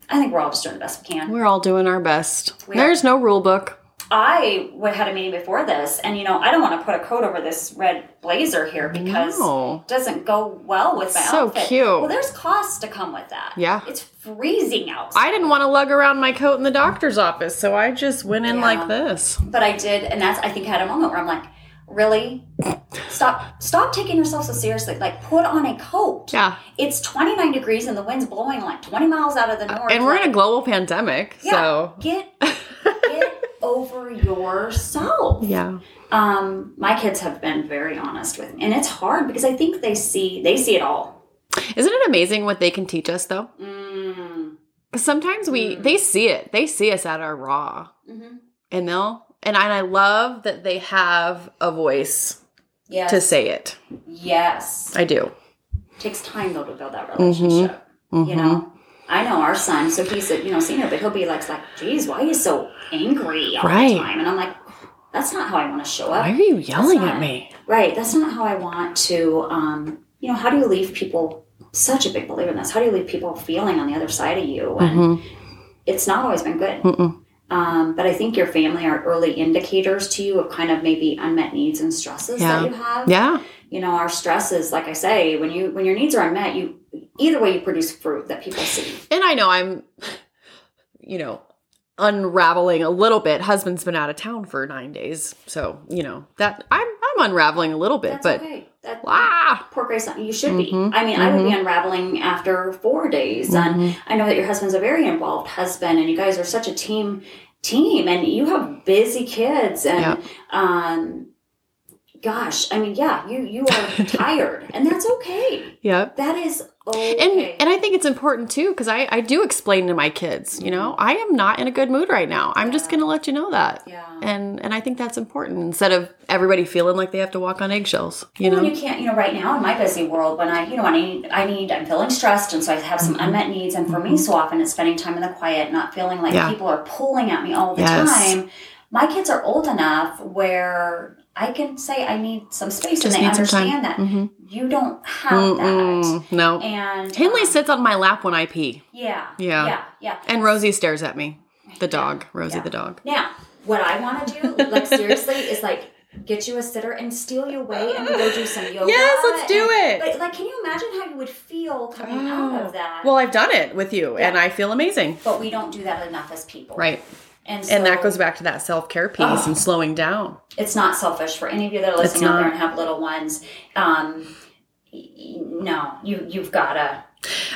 I think we're all just doing the best we can. We're all doing our best. We There's no rule book. I had a meeting before this, and you know, I don't want to put a coat over this red blazer here because No. it doesn't go well with my So outfit. So cute. Well, there's costs to come with that. Yeah. it's freezing outside. I didn't want to lug around my coat in the doctor's office, so I just went in Yeah. like this. but I did, and that's I think I had a moment where I'm like, really, stop, stop taking yourself so seriously. Like, put on a coat. Yeah. It's 29 degrees and the wind's blowing like 20 miles out of the uh, north. And we're in a global pandemic, yeah, so get get over yourself. yeah. Um, my kids have been very honest with me, and it's hard because I think they see they see it all. Isn't it amazing what they can teach us though? Mm. Sometimes we Mm. they see it. They see us at our raw. hmm And they'll and I, and I love that they have a voice Yes. to say it. yes. I do. takes time though to build that relationship. You Mhm. know, I know our son, so he's a you know senior, but he'll be like, like, geez, why are you so angry all Right. the time? And I'm like, that's not how I want to show up. Why are you yelling not- at me? Right. That's not how I want to. Um, you know, how do you leave people? Such a big believer in this. How do you leave people feeling on the other side of you? And Mhm. it's not always been good. Um, but I think your family are early indicators to you of kind of maybe unmet needs and stresses Yeah. that you have. Yeah. You know, our stresses, like I say, when you when your needs are unmet, you either way you produce fruit that people see. And I know I'm, you know, unraveling a little bit. Husband's been out of town for nine days, so you know that I'm I'm unraveling a little bit, That's but okay. That, ah, poor Grace, you should be. Mhm. I mean, I would be unraveling after four days, and Mhm. I know that your husband's a very involved husband, and you guys are such a team team, and you have busy kids, and Yeah. um, gosh, I mean, yeah, you you are tired, and that's okay. yep. That is okay. And and I think it's important too because I I do explain to my kids, you know, mm-hmm. I am not in a good mood right now. I'm just going to let you know that. yeah. And and I think that's important instead of everybody feeling like they have to walk on eggshells, you Well, know. you can't, you know, right now in my busy world, when I, you know, I need, I need, I'm feeling stressed, and so I have some mm-hmm. unmet needs, and for me, mm-hmm. so often it's spending time in the quiet, not feeling like Yeah. people are pulling at me all the Yes. time. My kids are old enough where I can say I need some space, Just and they understand that. Mhm. You don't have that, Mm-mm. No. and Henley um, sits on my lap when I pee, yeah, Yeah. yeah, yeah. and Rosie stares at me. The dog, Rosie Yeah. the dog. Now, what I want to do, like seriously, is like get you a sitter and steal you away and go do some yoga. Yes, let's do and- it. But like, can you imagine how you would feel coming out of that? Well, I've done it with you, and I feel amazing. but we don't do that enough as people, Right. And so And that goes back to that self care piece Oh. and slowing down. It's not selfish for any of you that are listening out there and have little ones. Um, no, you you've gotta.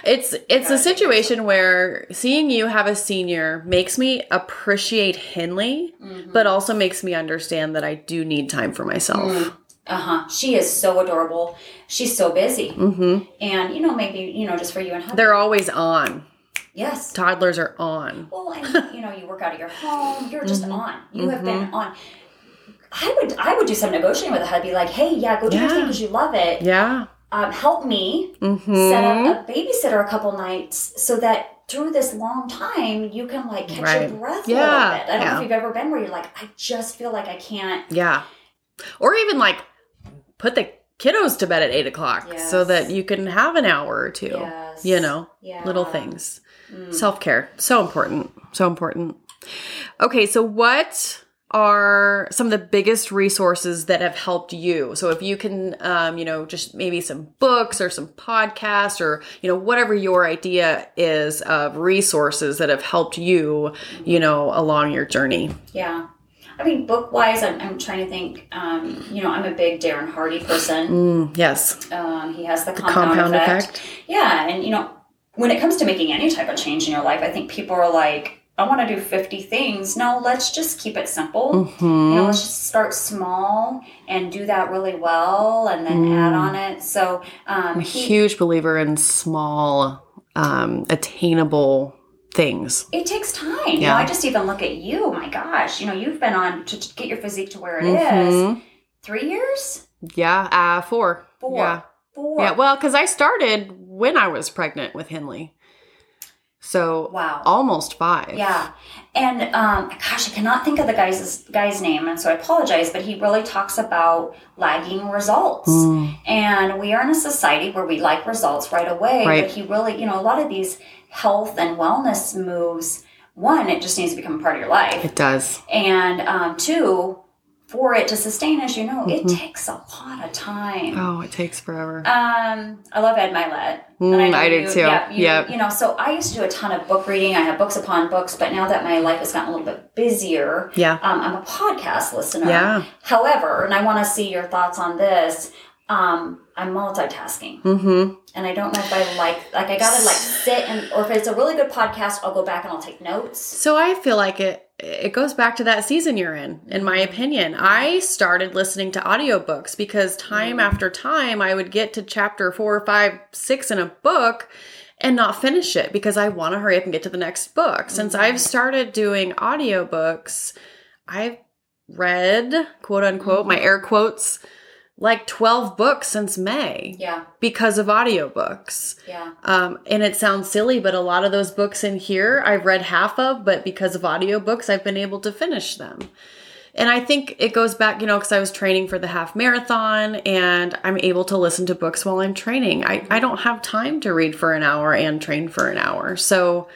It's it's Gotta a situation where seeing you have a senior makes me appreciate Henley, Mm-hmm. but also makes me understand that I do need time for myself. Uh huh. She is so adorable. She's so busy, hmm and you know maybe you know just for you and her. They're always on. Yes. Toddlers are on. Well, and you know, you work out of your home. You're just Mm-hmm. on. You have been on. I would, I would do some negotiating with her. I'd be like, "Hey, yeah, go do your Yeah. thing because you love it. Yeah. Um, help me hmm set up a babysitter a couple nights so that through this long time you can like catch Right. your breath Yeah, a little bit. I don't know if you've ever been where you're like, I just feel like I can't. Yeah. Or even like put the kiddos to bed at eight o'clock so that you can have an hour or two. Yes. You know, Yeah. little things. Mm. Self care. So important. So important. Okay, so what are some of the biggest resources that have helped you? So if you can, um, you know, just maybe some books or some podcasts or, you know, whatever your idea is of resources that have helped you, you know, along your journey. Yeah. I mean, book wise, I'm, I'm trying to think. Um, you know, I'm a big Darren Hardy person. Mm, yes. Um, he has the compound, Compound effect. effect. Yeah, and you know, when it comes to making any type of change in your life, I think people are like, I want to do 50 things. No, let's just keep it simple. Mm-hmm. You know, let's just start small and do that really well and then add on it. So, um, a huge believer in small um attainable things it takes time. You know, Yeah. I just even look at you. My gosh, you know, you've been on to get your physique to where it is. Mhm. Three years? yeah uh four Four. yeah Four. yeah well because i started when i was pregnant with henley so Wow. almost five Yeah, and um, gosh, I cannot think of the guy's guy's name, and so I apologize. But he really talks about lagging results, Mm. and we are in a society where we like results right away. Right. But he really, you know, a lot of these health and wellness moves one, it just needs to become a part of your life. It does. And um, two, for it to sustain, as you know, it takes a lot of time. Oh, it takes forever. Um, I love Ed Mylett. Mm, know I do too. Yeah, you, Yep. you know, so I used to do a ton of book reading. I have books upon books, but now that my life has gotten a little bit busier, Yeah. um, I'm a podcast listener. Yeah. However, and I want to see your thoughts on this. Um, I'm multitasking, Mm-hmm. And I don't know if I like like I gotta like sit and or if it's a really good podcast, I'll go back and I'll take notes. So I feel like it it goes back to that season you're in, in my mm-hmm. opinion. I started listening to audiobooks because time mm-hmm. after time I would get to chapter four, five, six in a book and not finish it because I want to hurry up and get to the next book. Since mm-hmm. I've started doing audiobooks, I've read, quote unquote, my air quotes, like 12 books since May Yeah, because of audiobooks. yeah, Um, and it sounds silly, but a lot of those books in here I've read half of, but because of audiobooks, I've been able to finish them. And I think it goes back, you know, because I was training for the half marathon and I'm able to listen to books while I'm training. I, I don't have time to read for an hour and train for an hour. So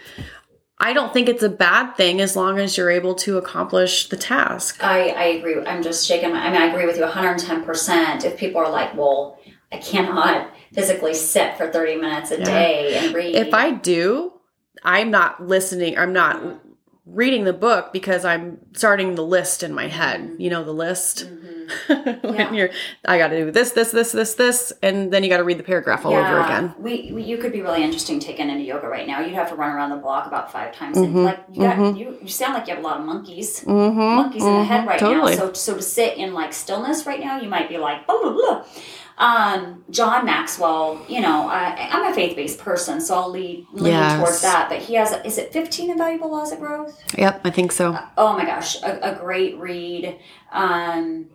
I don't think it's a bad thing as long as you're able to accomplish the task. I I agree. I'm just shaking. My, I mean, I agree with you 110. percent If people are like, well, I cannot physically sit for 30 minutes a Yeah. day and read. If I do, I'm not listening, I'm not reading the book because I'm starting the list in my head. You know, the list. when Yeah. you're, I got to do this, this, this, this, this, and then you got to read the paragraph all over again. We, we you could be really interesting taking into yoga right now. You'd have to run around the block about five times. Mm-hmm. And like you got you, you sound like you have a lot of monkeys. Mm-hmm. Monkeys in the head right totally. now. So so to sit in like stillness right now, you might be like blah blah blah. Um, John Maxwell, you know, I, I'm a faith based person, so I'll lead lean Yes. towards that. But he has, is it 15 invaluable laws of growth? Yep, I think so. Oh my gosh, a, a great read. Um,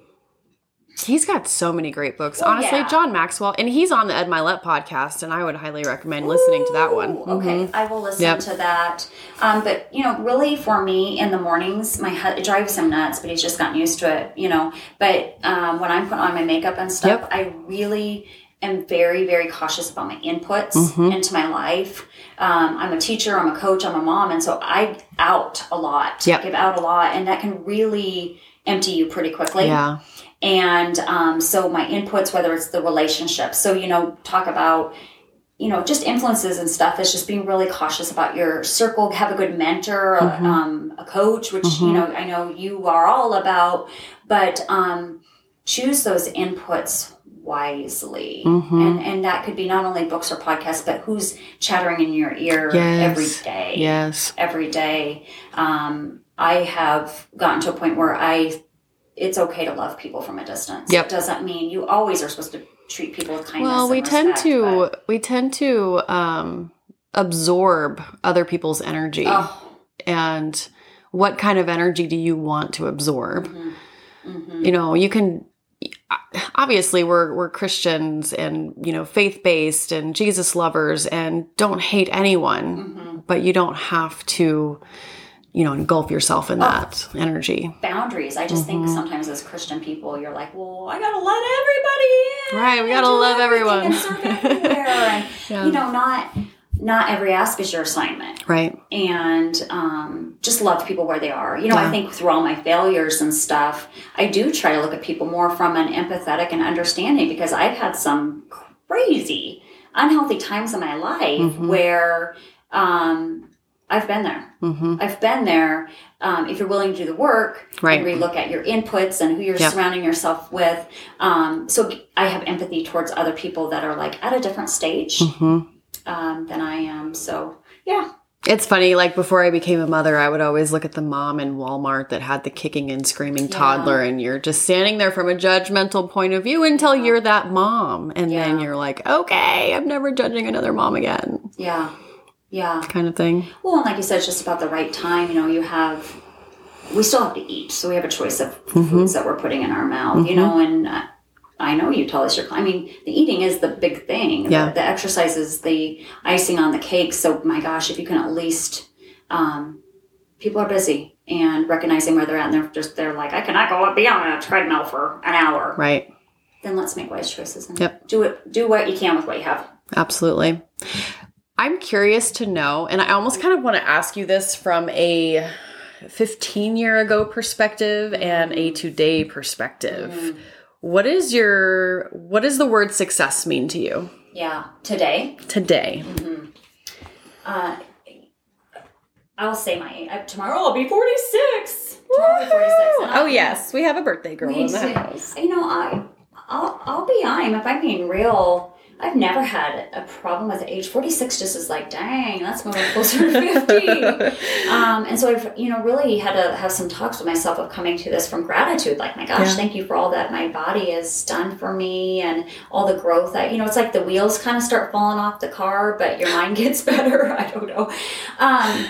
He's got so many great books. Well, Honestly, yeah. John Maxwell, and he's on the Ed Mylett podcast, and I would highly recommend listening to that one. Ooh, Okay, I will listen Yep. to that. Um, but you know, really for me in the mornings, my hu- it drives him nuts, but he's just gotten used to it. You know, but um, when I'm putting on my makeup and stuff, Yep. I really am very, very cautious about my inputs Mm-hmm. into my life. Um, I'm a teacher, I'm a coach, I'm a mom, and so I out a lot. Yep. give out a lot, and that can really empty you pretty quickly. Yeah. And um, so my inputs, whether it's the relationship, so you know, talk about you know just influences and stuff is just being really cautious about your circle. Have a good mentor, Mm-hmm. um, a coach, which you know I know you are all about, but um, choose those inputs wisely, Mm-hmm. and and that could be not only books or podcasts, but who's chattering in your ear Yes. every day Yes. every day. Um, I have gotten to a point where I, it's okay to love people from a distance. Yep. It doesn't mean you always are supposed to treat people with kindness. Well, we tend respect, to but- we tend to um, absorb other people's energy, oh, and what kind of energy do you want to absorb? mhm. You know, you can obviously we're we're Christians and you know faith based and Jesus lovers and don't hate anyone, Mhm. but you don't have to you know engulf yourself in that energy. boundaries. I just think Mm-hmm. sometimes as Christian people, you're like, well, I gotta let everybody in. Right, we gotta love everyone. and serve everywhere. and Yeah. you know, not not every ask is your assignment. Right. and um, just love the people where they are. You know, I think through all my failures and stuff, I do try to look at people more from an empathetic and understanding because I've had some crazy, unhealthy times in my life Mm-hmm. where um, I've been there. hmm I've been there. Um, if you're willing to do the work Right. and relook at your inputs and who you're Yep. surrounding yourself with. Um, so I have empathy towards other people that are like at a different stage hmm um, than I am. So yeah, It's funny, like before I became a mother, I would always look at the mom in Walmart that had the kicking and screaming toddler, and you're just standing there from a judgmental point of view until you're that mom. And then you're like, okay, I'm never judging another mom again, yeah, yeah. kind of thing. Well, and like you said, it's just about the right time. You know, you have, we still have to eat, so we have a choice of foods that we're putting in our mouth. You know, and uh, I know you tell us your. I mean, the eating is the big thing. Yeah. The, the exercise is the icing on the cake. So, my gosh, if you can at least, um, people are busy and recognizing where they're at, and they're just they're like, I cannot go and be on a treadmill for an hour. Right. Then let's make wise choices and Yep. do it. Do what you can with what you have. Absolutely. I'm curious to know, and I almost kind of want to ask you this from a 15 year ago perspective and a today perspective. Mm. What is your what does the word success mean to you Yeah. Today, today? uh, I'll say my uh, tomorrow I'll be 46. Tomorrow I'll be 46. and Oh yes, we have a birthday girl in the house. You know, I, I'll, I'll be I'm if I'm being real. I've never had a problem with age. 46 just is like, dang, that's moving closer to 50. um, and so I've, you know, really had to have some talks with myself of coming to this from gratitude. Like, my gosh, Yeah. thank you for all that my body has done for me and all the growth that, you know, it's like the wheels kind of start falling off the car, but your mind gets better. I don't know. Um,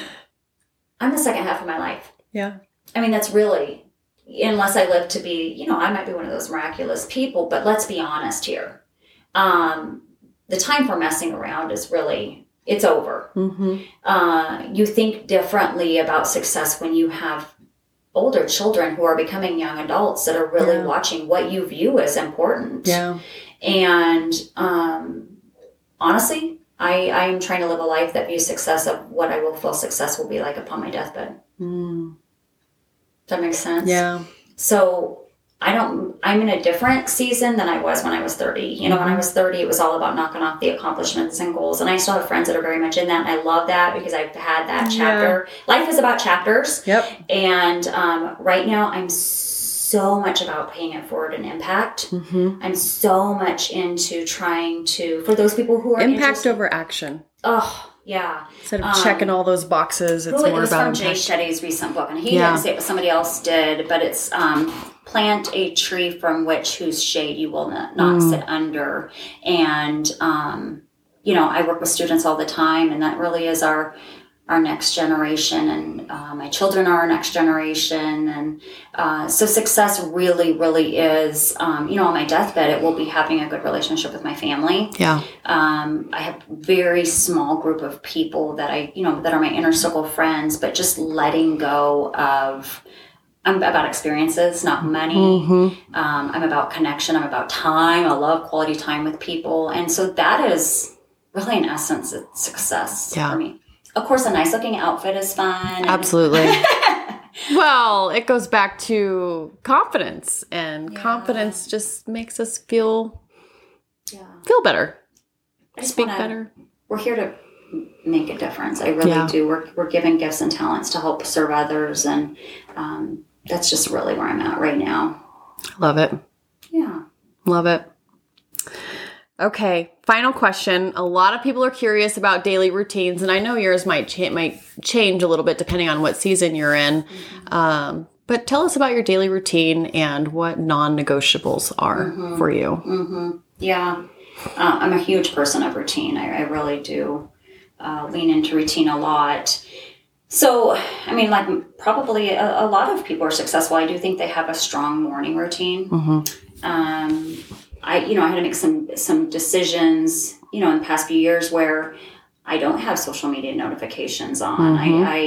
I'm the second half of my life. Yeah. I mean, that's really, unless I live to be, you know, I might be one of those miraculous people, but let's be honest here. Um, the time for messing around is really, it's over. Mm-hmm. Uh, you think differently about success when you have older children who are becoming young adults that are really Yeah. watching what you view as important. Yeah. And um, honestly, I, I am trying to live a life that views success of what I will feel success will be like upon my deathbed. Mm. Does that make sense? Yeah. So I don't, I'm in a different season than I was when I was 30. You know, when I was 30, it was all about knocking off the accomplishments and goals. And I still have friends that are very much in that. And I love that because I've had that Yeah. chapter. Life is about chapters. Yep. And um, right now, I'm so much about paying it forward and impact. Mm-hmm. I'm so much into trying to, for those people who are Impact over action. Oh, yeah. Instead of Um, checking all those boxes, it's Who- it more was about from Jay. Shetty's recent book, and he Yeah. didn't say it, but somebody else did. But it's um, plant a tree from which whose shade you will not, not Mm. sit under. And um, you know, I work with students all the time, and that really is our our next generation, and uh, my children are our next generation, and uh, so success really, really is. Um, you know, on my deathbed, it will be having a good relationship with my family. Yeah. Um, I have very small group of people that I, you know, that are my inner circle friends, but just letting go of. I'm about experiences, not money. Mm-hmm. Um, I'm about connection. I'm about time. I love quality time with people, and so that is really, in essence, it's success Yeah. for me. Of course, a nice looking outfit is fun. Absolutely. well, it goes back to confidence, and Yeah. confidence just makes us feel yeah. feel better, speak wanna- better. We're here to make a difference. I really Yeah. do. We're, we're given gifts and talents to help serve others, and um, that's just really where I'm at right now. Love it. Yeah. Love it. Okay, final question. A lot of people are curious about daily routines, and I know yours might cha- might change a little bit depending on what season you're in. Um, but tell us about your daily routine and what non-negotiables are for you. hmm Yeah. Uh, I'm a huge person of routine. I, I really do uh, lean into routine a lot. So, I mean, like probably a, a lot of people are successful. I do think they have a strong morning routine. hmm um, I you know I had to make some some decisions you know in the past few years where I don't have social media notifications on. Mhm. I, I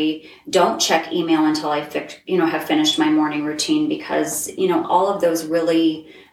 don't check email until I fix you know have finished my morning routine because you know all of those really.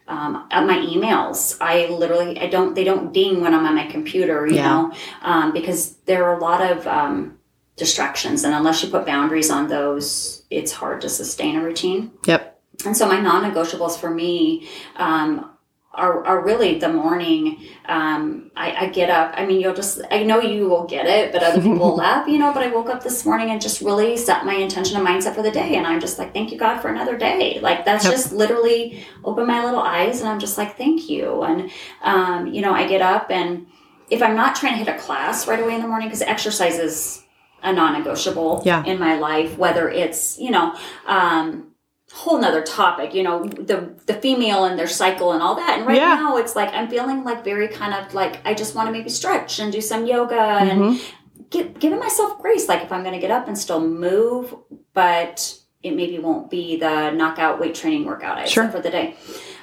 Um, at my emails, I literally I don't they don't ding when I'm on my computer, you Yeah. know, um, because there are a lot of um, distractions, and unless you put boundaries on those, it's hard to sustain a routine. Yep. And so my non-negotiables for me um, are, are really the morning. Um, I, I get up. I mean, you'll just, I know you will get it, but other people will laugh, you know, but I woke up this morning and just really set my intention and mindset for the day. And I'm just like, thank you, God, for another day. Like, that's Yep. just literally open my little eyes and I'm just like, thank you. And, um, you know, I get up and if I'm not trying to hit a class right away in the morning, because exercise is a non-negotiable Yeah. in my life, whether it's, you know, um, whole nother topic, you know, the the female and their cycle and all that. And right Yeah. now it's like I'm feeling like very kind of like I just want to maybe stretch and do some yoga and Mhm. give, giving myself grace. Like if I'm going to get up and still move, but it maybe won't be the knockout weight training workout I Sure. for the day.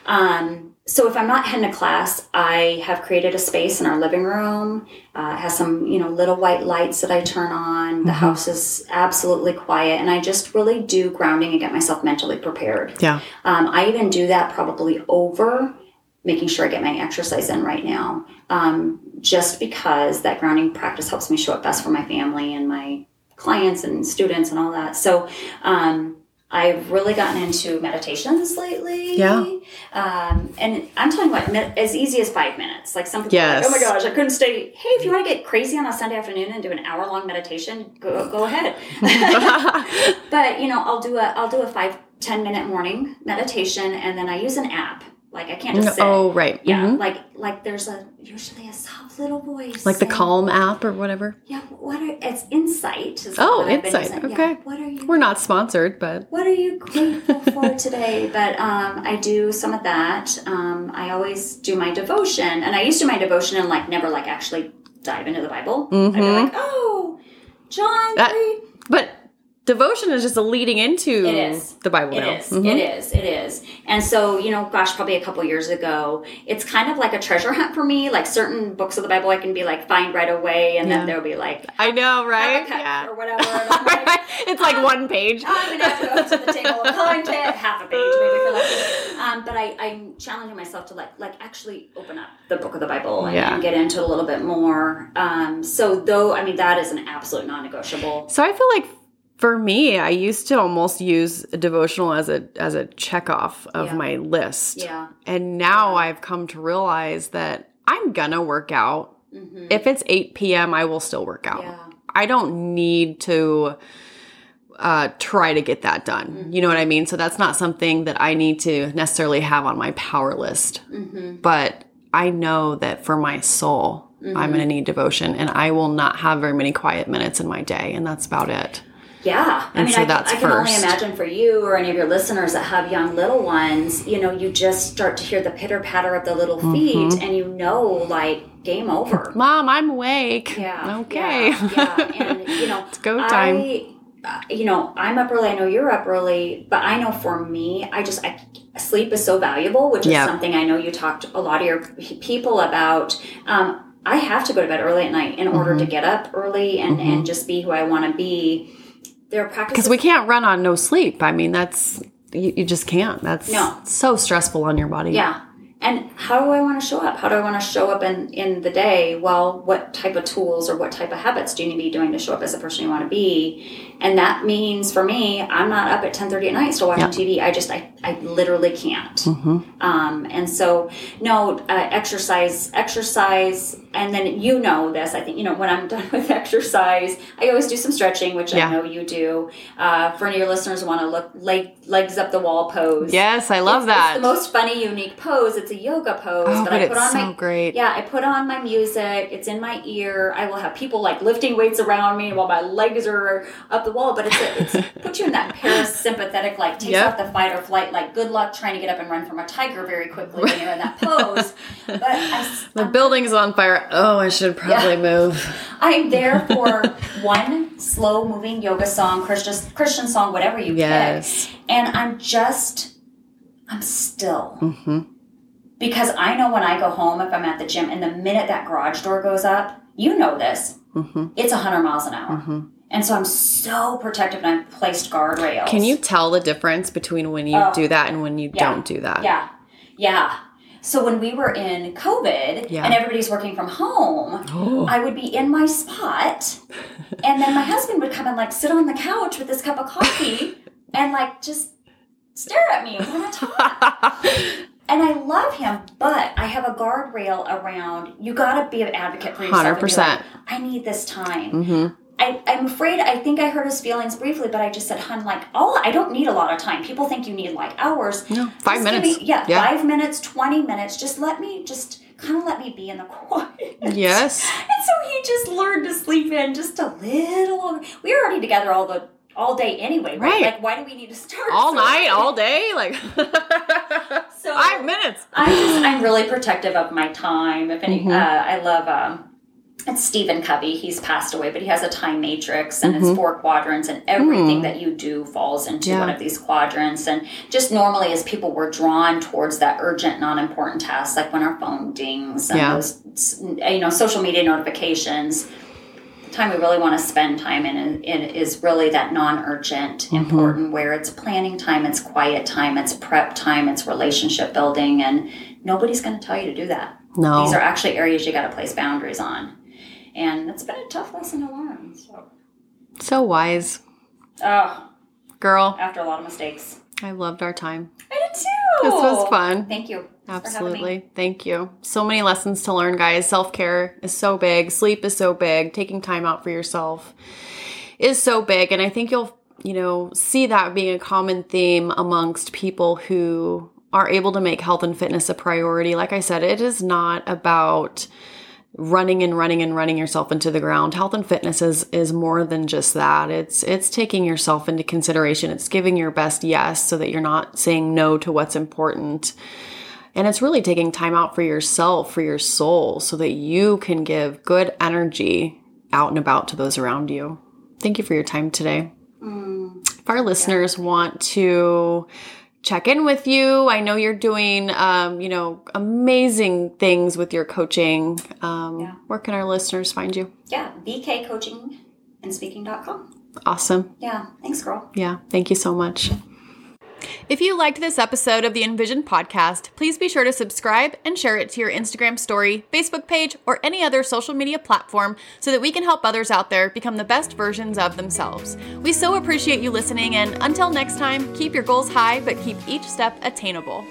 Um, so if I'm not heading to class, I have created a space in our living room. Uh, it has some, you know, little white lights that I turn on. The Mhm. house is absolutely quiet, and I just really do grounding and get myself mentally prepared. Yeah. Um, I even do that probably over making sure I get my exercise in right now. Um, just because that grounding practice helps me show up best for my family and my clients and students and all that. So, um, I've really gotten into meditations lately. Yeah. Um, and I'm talking about med- as easy as five minutes. Like some people Yes. like, oh my gosh, I couldn't stay. Hey, if you want to get crazy on a Sunday afternoon and do an hour long meditation, go, go ahead. but you know, I'll do a I'll do a five ten minute morning meditation, and then I use an app. Like I can't just sit. oh, right. Yeah, Mhm. like like there's a usually a soft little voice, Like the Calm app or whatever. Yeah, what are it's Insight? is Oh, what I've been Insight, using. Yeah, okay. what are you? We're not sponsored, but what are you grateful for today? But um, I do some of that. Um, I always do my devotion, and I used to do my devotion and like never like actually dive into the Bible. I'd be Mhm. like, oh, John That- but devotion is just a leading into the Bible. It now. is. Mhm. It is. It is. And so, you know, gosh, probably a couple years ago, it's kind of like a treasure hunt for me. Like certain books of the Bible, I can be like find right away, and Yeah. then there'll be like I know, right? Yeah. or whatever. Like, it's like um, one page. I'm gonna have to go to the table of content, half a page maybe. Um, but I, I'm challenging myself to like like actually open up the book of the Bible and, Yeah. and get into it a little bit more. Um, so though I mean that is an absolute non-negotiable. So I feel like for me, I used to almost use a devotional as a as a check off of Yeah. my list. Yeah. And now I've come to realize that I'm gonna work out. hmm If it's 8 p.m., I will still work out. Yeah. I don't need to uh, try to get that done. Mm-hmm. You know what I mean? So that's not something that I need to necessarily have on my power list. hmm But I know that for my soul, Mm-hmm. I'm going to need devotion and I will not have very many quiet minutes in my day. And that's about it. Yeah, I mean, so I, that's I can only imagine for you or any of your listeners that have young little ones. You know, you just start to hear the pitter patter of the little feet, Mm-hmm. and you know, like game over. Mom, I'm awake. Yeah. Okay. Yeah, yeah. and you know, It's go time. I, uh, you know, I'm up early. I know you're up early, but I know for me, I just I, sleep is so valuable, which is Yeah. something I know you talked a lot of your people about. Um, I have to go to bed early at night in order Mm-hmm. to get up early and and just be who I want to be. There are practices Because we can't run on no sleep. I mean, that's, you, you just can't. That's No. so stressful on your body. Yeah. And how do I want to show up? How do I want to show up in, in the day? Well, what type of tools or what type of habits do you need to be doing to show up as the person you want to be? And that means for me, I'm not up at 10:30 at night still watching TV. I just I, I literally can't. Mm-hmm. Um, and so no uh, exercise, exercise, and then you know this. I think you know when I'm done with exercise, I always do some stretching, which Yeah. I know you do. Uh, for any of your listeners, who want to look leg, legs up the wall pose. Yes, I love It's- that. It's the most funny, unique pose. It's a yoga pose, Oh, but, but I it's put on so my great. yeah. I put on my music. It's in my ear. I will have people like lifting weights around me while my legs are up the wall. But it's a, it's put you in that parasympathetic like takes Yep. off the fight or flight. Like good luck trying to get up and run from a tiger very quickly when you're in that pose. But I, The building's on fire. Oh, I should probably move. I'm there for one slow moving yoga song, Christian Christian song, whatever you Yes. pick, and I'm just I'm still hmm because I know when I go home if I'm at the gym and the minute that garage door goes up, you know this, hmm it's 100 miles an hour. hmm And so I'm so protective and I've placed guardrails. Can you tell the difference between when you Oh. do that and when you Yeah. don't do that? Yeah. Yeah. So when we were in COVID Yeah. and everybody's working from home, Oh. I would be in my spot and then my husband would come and like sit on the couch with this cup of coffee and like just stare at me want to talk. And I love him, but I have a guardrail around. You got to be an advocate for yourself. 100%. like, I need this time. hmm I, I'm afraid. I think I hurt his feelings briefly, but I just said, "Hun, like, all I don't need a lot of time. People think you need like hours. No, five Just minutes. me- yeah, Yeah. five minutes, twenty minutes. Just let me, just kind of let me be in the quiet. Yes. And so he just learned to sleep in just a little longer. We were already together all the all day anyway, right? Right. Like, why do we need to start All so night, all day, like So five minutes. I'm just I'm really protective of my time. If any, Mhm. uh, I love um, it's Stephen Covey. He's passed away, but he has a time matrix and it's Mhm. four quadrants, and everything Mm. that you do falls into Yeah. one of these quadrants. And just normally, as people were drawn towards that urgent, non-important tasks, like when our phone dings and Yeah. those you know social media notifications. Time we really want to spend time in, in is really that non-urgent, Mm-hmm. important, where it's planning time, it's quiet time, it's prep time, it's relationship building, and Nobody's going to tell you to do that. No. These are actually areas you got to place boundaries on. And it's been a tough lesson to learn. So, so wise. oh, Girl, after a lot of mistakes. I loved our time. I did too. This was fun. Thank you. Thanks for having me. Absolutely. Thank you. So many lessons to learn, guys. Self care is so big. Sleep is so big. Taking time out for yourself is so big. And I think you'll, you know, see that being a common theme amongst people who are able to make health and fitness a priority. Like I said, it is not about running and running and running yourself into the ground. Health and fitness is is more than just that. It's it's taking yourself into consideration. It's giving your best yes so that you're not saying no to what's important. And it's really taking time out for yourself, for your soul, so that you can give good energy out and about to those around you. Thank you for your time today. Mm. If our listeners want to check in with you, I know you're doing, um, you know, amazing things with your coaching. Um, Yeah. Where can our listeners find you? Yeah, vkcoachingandspeaking.com. Awesome. Yeah, thanks, girl. Yeah. Thank you so much. If you liked this episode of the Envision podcast, please be sure to subscribe and share it to your Instagram story, Facebook page, or any other social media platform so that we can help others out there become the best versions of themselves. We so appreciate you listening, and until next time, keep your goals high, but keep each step attainable.